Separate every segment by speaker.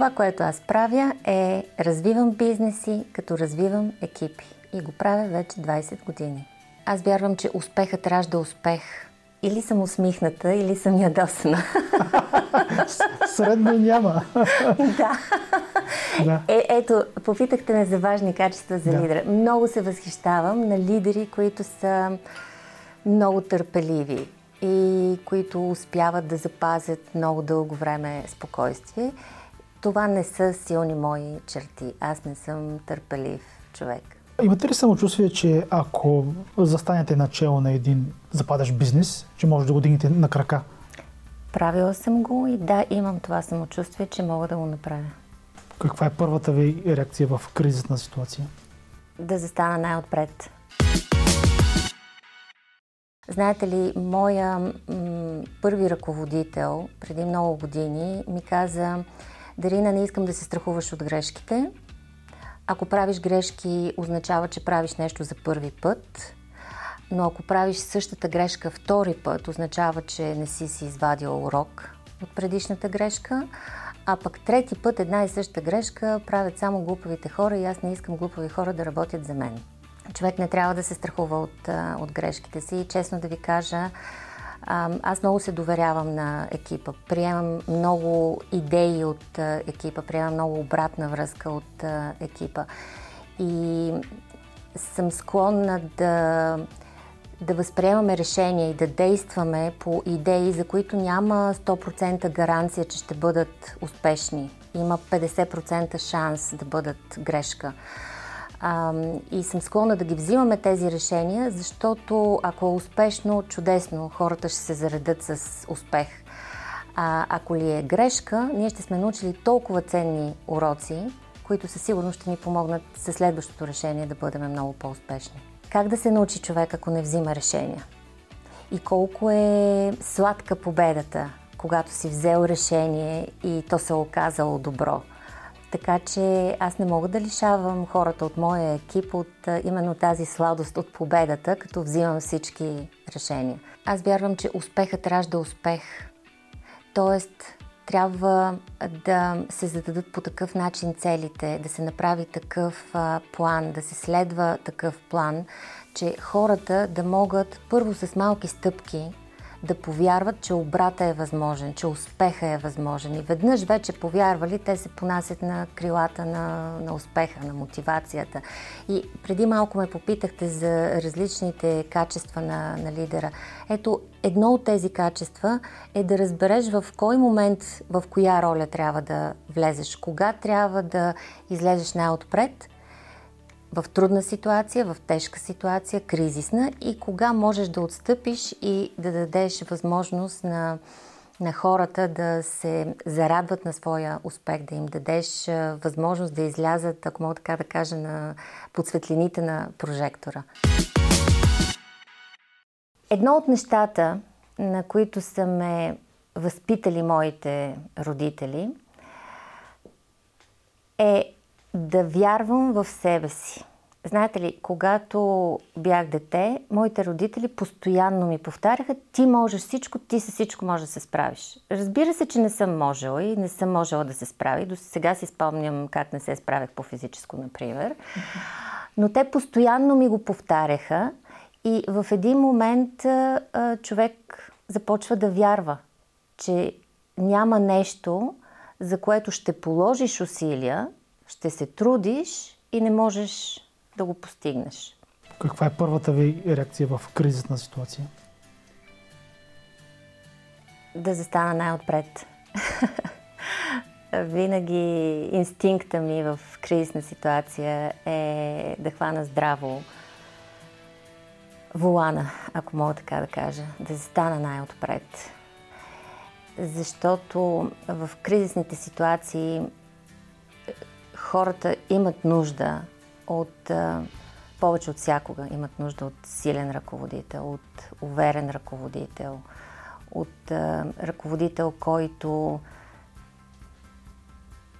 Speaker 1: Това, което аз правя е развивам бизнеси, като развивам екипи. И го правя вече 20 години. Аз вярвам, че успехът ражда успех. Или съм усмихната, или съм ядосана.
Speaker 2: Средно няма.
Speaker 1: да. да. Е, ето, попитахте ме за важни качества за да. лидера. Много се възхищавам на лидери, които са много търпеливи и които успяват да запазят много дълго време спокойствие. Това не са силни мои черти. Аз не съм търпелив човек.
Speaker 2: Имате ли самочувствие, че ако застанете начало на един западащ бизнес, че може да го дигнете на крака?
Speaker 1: Правила съм го и да, имам това самочувствие, че мога да го направя.
Speaker 2: Каква е първата ви реакция в кризисна ситуация?
Speaker 1: Да застана най-отпред. Знаете ли, моя м- първи ръководител преди много години ми каза Дарина, не искам да се страхуваш от грешките. Ако правиш грешки, означава, че правиш нещо за първи път. Но ако правиш същата грешка втори път, означава, че не си си извадил урок от предишната грешка. А пък трети път една и съща грешка правят само глупавите хора и аз не искам глупави хора да работят за мен. Човек не трябва да се страхува от, от грешките си и честно да ви кажа, аз много се доверявам на екипа. Приемам много идеи от екипа, приемам много обратна връзка от екипа. И съм склонна да, да възприемаме решения и да действаме по идеи, за които няма 100% гаранция, че ще бъдат успешни. Има 50% шанс да бъдат грешка. А, и съм склонна да ги взимаме тези решения, защото ако е успешно, чудесно, хората ще се заредат с успех. А ако ли е грешка, ние ще сме научили толкова ценни уроци, които със сигурност ще ни помогнат със следващото решение да бъдем много по-успешни. Как да се научи човек, ако не взима решения? И колко е сладка победата, когато си взел решение и то се е оказало добро – така че аз не мога да лишавам хората от моя екип от именно тази сладост от победата, като взимам всички решения. Аз вярвам, че успехът ражда успех. Тоест, трябва да се зададат по такъв начин целите, да се направи такъв а, план, да се следва такъв план, че хората да могат първо с малки стъпки да повярват, че обрата е възможен, че успеха е възможен. И веднъж вече повярвали, те се понасят на крилата на, на успеха, на мотивацията. И преди малко ме попитахте за различните качества на, на лидера. Ето, едно от тези качества е да разбереш в кой момент, в коя роля трябва да влезеш, кога трябва да излезеш най-отпред – в трудна ситуация, в тежка ситуация, кризисна и кога можеш да отстъпиш и да дадеш възможност на, на хората да се зарадват на своя успех, да им дадеш възможност да излязат, ако мога така да кажа, на, под светлините на прожектора. Едно от нещата, на които са ме възпитали моите родители, е да вярвам в себе си. Знаете ли, когато бях дете, моите родители постоянно ми повтаряха, ти можеш всичко, ти с всичко можеш да се справиш. Разбира се, че не съм можела и не съм можела да се справя. До сега си спомням как не се справях по физическо, например. Но те постоянно ми го повтаряха и в един момент а, човек започва да вярва, че няма нещо, за което ще положиш усилия, ще се трудиш и не можеш да го постигнеш.
Speaker 2: Каква е първата ви реакция в кризисна ситуация?
Speaker 1: Да застана най-отпред. Винаги инстинкта ми в кризисна ситуация е да хвана здраво волана, ако мога така да кажа, да застана най-отпред. Защото в кризисните ситуации хората имат нужда от повече от всякога имат нужда от силен ръководител, от уверен ръководител, от ръководител, който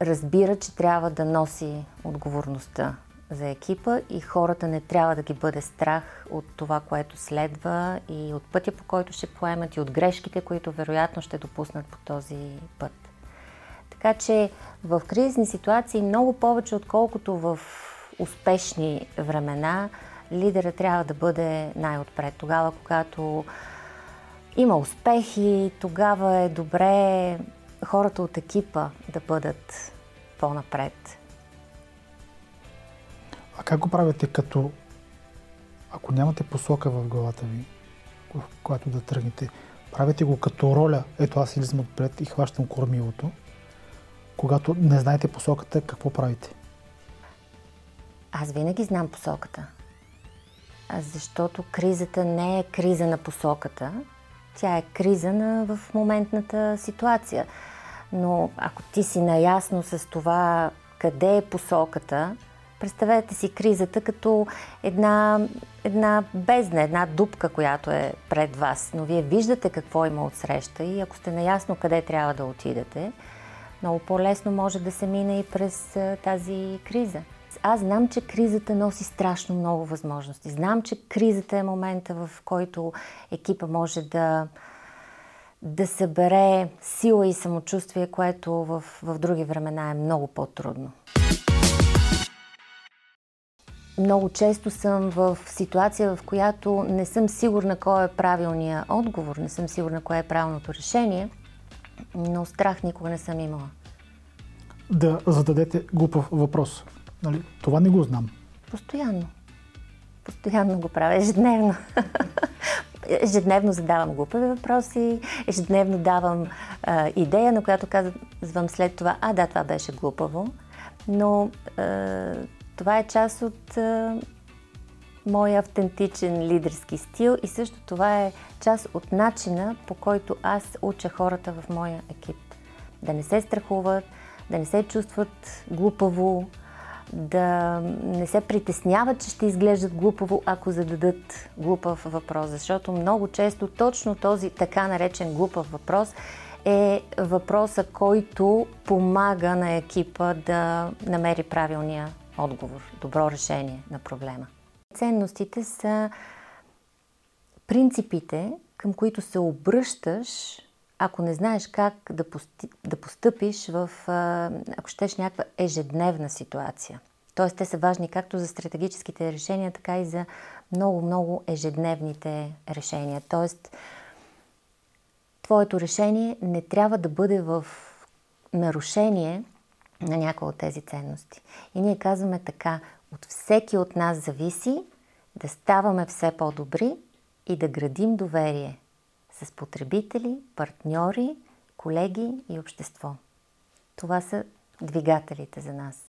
Speaker 1: разбира, че трябва да носи отговорността за екипа и хората не трябва да ги бъде страх от това, което следва и от пътя, по който ще поемат и от грешките, които вероятно ще допуснат по този път. Така че в кризисни ситуации много повече, отколкото в успешни времена, лидера трябва да бъде най-отпред. Тогава, когато има успехи, тогава е добре хората от екипа да бъдат по-напред.
Speaker 2: А как го правите като ако нямате посока в главата ви, която да тръгнете, правите го като роля, ето аз излизам отпред и хващам кормилото, когато не знаете посоката, какво правите?
Speaker 1: Аз винаги знам посоката. Защото кризата не е криза на посоката, тя е криза на, в моментната ситуация. Но ако ти си наясно с това къде е посоката, представете си кризата като една, една бездна, една дупка, която е пред вас. Но вие виждате какво има от среща и ако сте наясно къде трябва да отидете, много по-лесно може да се мине и през тази криза. Аз знам, че кризата носи страшно много възможности. Знам, че кризата е момента, в който екипа може да, да събере сила и самочувствие, което в, в други времена е много по-трудно. Много често съм в ситуация, в която не съм сигурна кой е правилният отговор, не съм сигурна кое е правилното решение, но страх никога не съм имала.
Speaker 2: Да зададете глупав въпрос. Нали? Това не го знам.
Speaker 1: Постоянно. Постоянно го правя, ежедневно. ежедневно задавам глупави въпроси, ежедневно давам а, идея, на която казвам след това, а да, това беше глупаво, но а, това е част от а, моя автентичен лидерски стил и също това е част от начина, по който аз уча хората в моя екип. Да не се страхуват, да не се чувстват глупаво, да не се притесняват, че ще изглеждат глупаво, ако зададат глупав въпрос. Защото много често точно този така наречен глупав въпрос е въпроса, който помага на екипа да намери правилния отговор, добро решение на проблема. Ценностите са принципите, към които се обръщаш, ако не знаеш как да, да постъпиш в, ако щеш, някаква ежедневна ситуация. Тоест, те са важни както за стратегическите решения, така и за много-много ежедневните решения. Тоест, твоето решение не трябва да бъде в нарушение на някои от тези ценности. И ние казваме така, от всеки от нас зависи да ставаме все по-добри и да градим доверие с потребители, партньори, колеги и общество. Това са двигателите за нас.